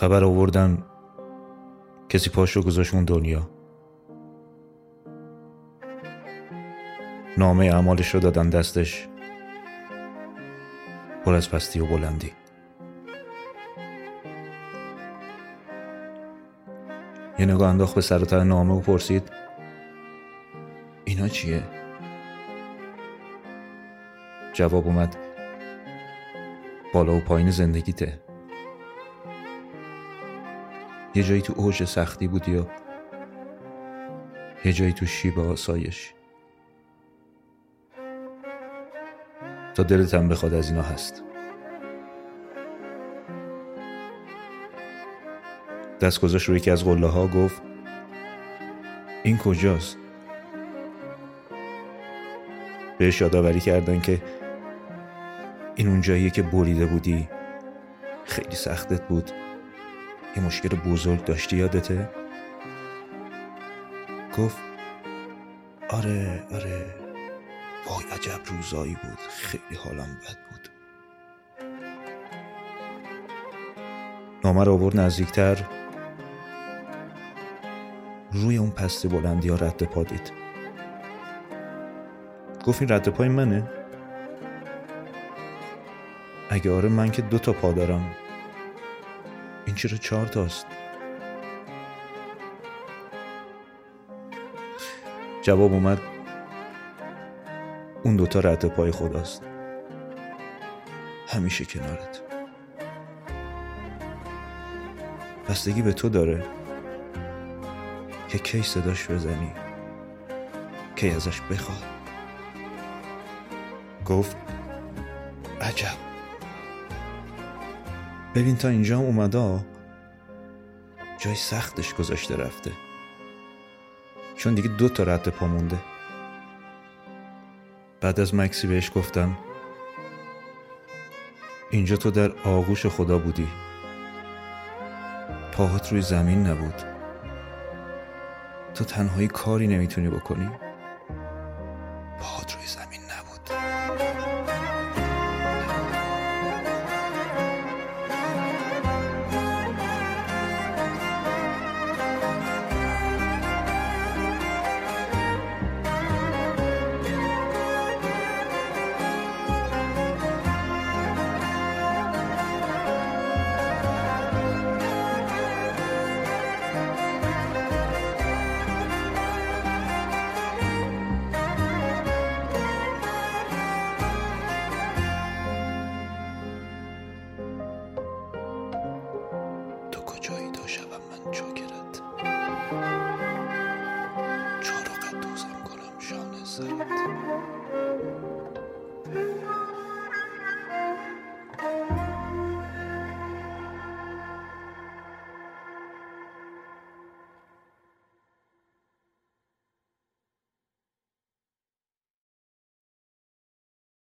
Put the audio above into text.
خبر آوردن کسی پاشو گذاشت اون دنیا. نامه اعمالش رو دادن دستش. پر از پستی و بلندی. یه نگاه انداخت به نامه و پرسید اینا چیه؟ جواب اومد بالا و پایین زندگیته. یه جایی تو اوج سختی بودی و یه جایی تو شیب آسایش. تا دلت هم بخواد از اینا هست. دست گذاشت روی یکی از قله ها گفت این کجاست؟ بهش یادآوری کردن که این اون جاییه که بریده بودی. خیلی سختت بود. یه مشکل بزرگ داشتی یادته؟ گفت آره آره وای عجب روزایی بود. خیلی حالم بد بود. نامه رو نزدیکتر. روی اون پستی بلندی ها رد پا دید. گفت این رد پای منه؟ اگه آره من که دو تا پا دارم. این چرا چهار تاست؟ جواب اومد اون دوتا رد پای خداست. همیشه کنارت. بستگی به تو داره که کی صداش بزنی کی ازش بخواد. گفت عجب. ببین تا اینجا اومده جای سختش گذاشته رفته. چون دیگه دو تا رد پا مونده. بعد از مکسی بهش گفتم اینجا تو در آغوش خدا بودی. پاهات روی زمین نبود. تو تنهایی کاری نمی‌تونی بکنی. پاهات روی زمین. episode.